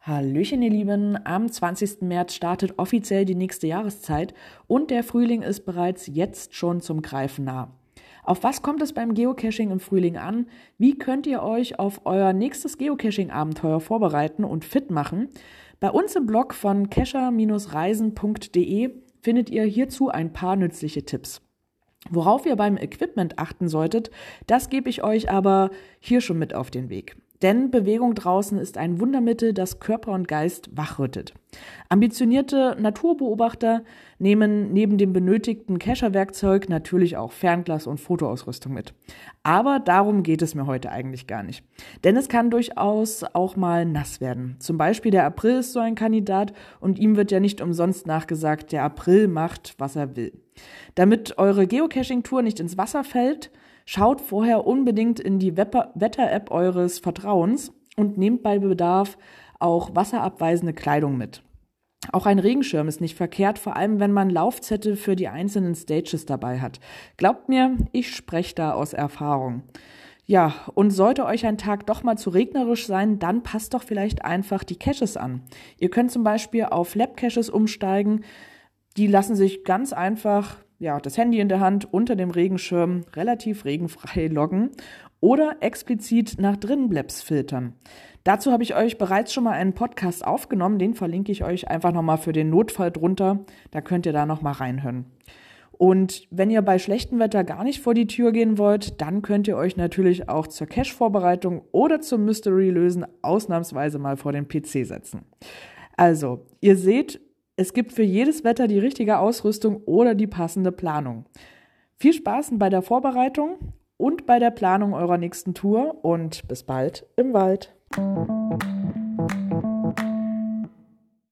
Hallöchen, ihr Lieben. Am 20. März startet offiziell die nächste Jahreszeit und der Frühling ist bereits jetzt schon zum Greifen nah. Auf was kommt es beim Geocaching im Frühling an? Wie könnt ihr euch auf euer nächstes Geocaching-Abenteuer vorbereiten und fit machen? Bei uns im Blog von cacher-reisen.de findet ihr hierzu ein paar nützliche Tipps. Worauf ihr beim Equipment achten solltet, das gebe ich euch aber hier schon mit auf den Weg. Denn Bewegung draußen ist ein Wundermittel, das Körper und Geist wachrüttet. Ambitionierte Naturbeobachter nehmen neben dem benötigten Kescherwerkzeug natürlich auch Fernglas und Fotoausrüstung mit. Aber darum geht es mir heute eigentlich gar nicht. Denn es kann durchaus auch mal nass werden. Zum Beispiel der April ist so ein Kandidat und ihm wird ja nicht umsonst nachgesagt, der April macht, was er will. Damit eure Geocaching-Tour nicht ins Wasser fällt, Schaut vorher unbedingt in die Wetter-App eures Vertrauens und nehmt bei Bedarf auch wasserabweisende Kleidung mit. Auch ein Regenschirm ist nicht verkehrt, vor allem wenn man Laufzettel für die einzelnen Stages dabei hat. Glaubt mir, ich spreche da aus Erfahrung. Ja, und sollte euch ein Tag doch mal zu regnerisch sein, dann passt doch vielleicht einfach die Caches an. Ihr könnt zum Beispiel auf Lab-Caches umsteigen. Die lassen sich ganz einfach ja, das Handy in der Hand unter dem Regenschirm relativ regenfrei loggen oder explizit nach Drinnenblebs filtern. Dazu habe ich euch bereits schon mal einen Podcast aufgenommen, den verlinke ich euch einfach nochmal für den Notfall drunter, da könnt ihr da nochmal reinhören. Und wenn ihr bei schlechtem Wetter gar nicht vor die Tür gehen wollt, dann könnt ihr euch natürlich auch zur Cache-Vorbereitung oder zum Mystery-Lösen ausnahmsweise mal vor den PC setzen. Also, ihr seht, es gibt für jedes Wetter die richtige Ausrüstung oder die passende Planung. Viel Spaß bei der Vorbereitung und bei der Planung eurer nächsten Tour und bis bald im Wald.